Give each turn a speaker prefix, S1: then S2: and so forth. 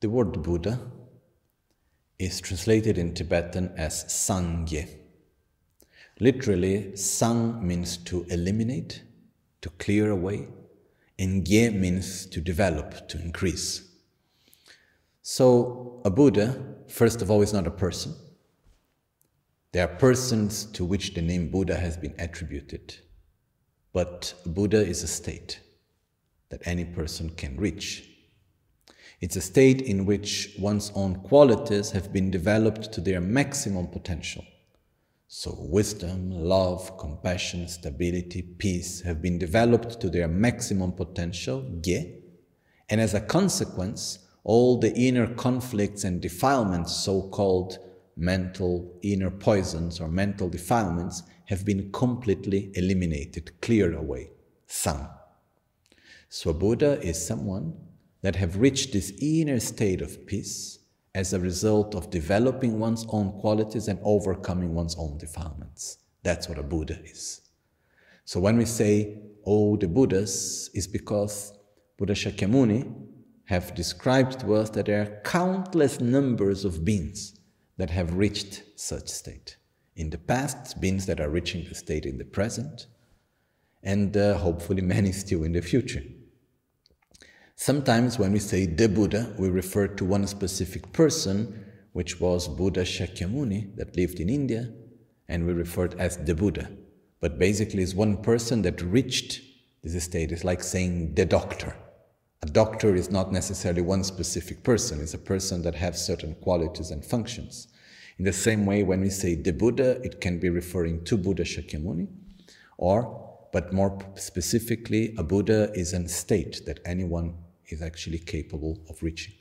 S1: The word Buddha is translated in Tibetan as Sangye. Literally, Sang means to eliminate, to clear away, and Gye means to develop, to increase. So, a Buddha, first of all, is not a person. There are persons to which the name Buddha has been attributed, but Buddha is a state that any person can reach. It's a state in which one's own qualities have been developed to their maximum potential. So, wisdom, love, compassion, stability, peace have been developed to their maximum potential, Gye, and as a consequence, all the inner conflicts and defilements, so called mental inner poisons or mental defilements have been completely eliminated, cleared away. Sang. So a Buddha is someone that have reached this inner state of peace as a result of developing one's own qualities and overcoming one's own defilements. That's what a Buddha is. So when we say, oh, the Buddhas, is because Buddha Shakyamuni have described to us that there are countless numbers of beings that have reached such state. In the past, beings that are reaching the state in the present, and uh, hopefully many still in the future. Sometimes when we say the Buddha, we refer to one specific person, which was Buddha Shakyamuni that lived in India, and we refer to as the Buddha. But basically, it's one person that reached this state. It's like saying the doctor. A doctor is not necessarily one specific person, it's a person that has certain qualities and functions. In the same way, when we say the Buddha, it can be referring to Buddha Shakyamuni, or, but more specifically, a Buddha is a state that anyone is actually capable of reaching.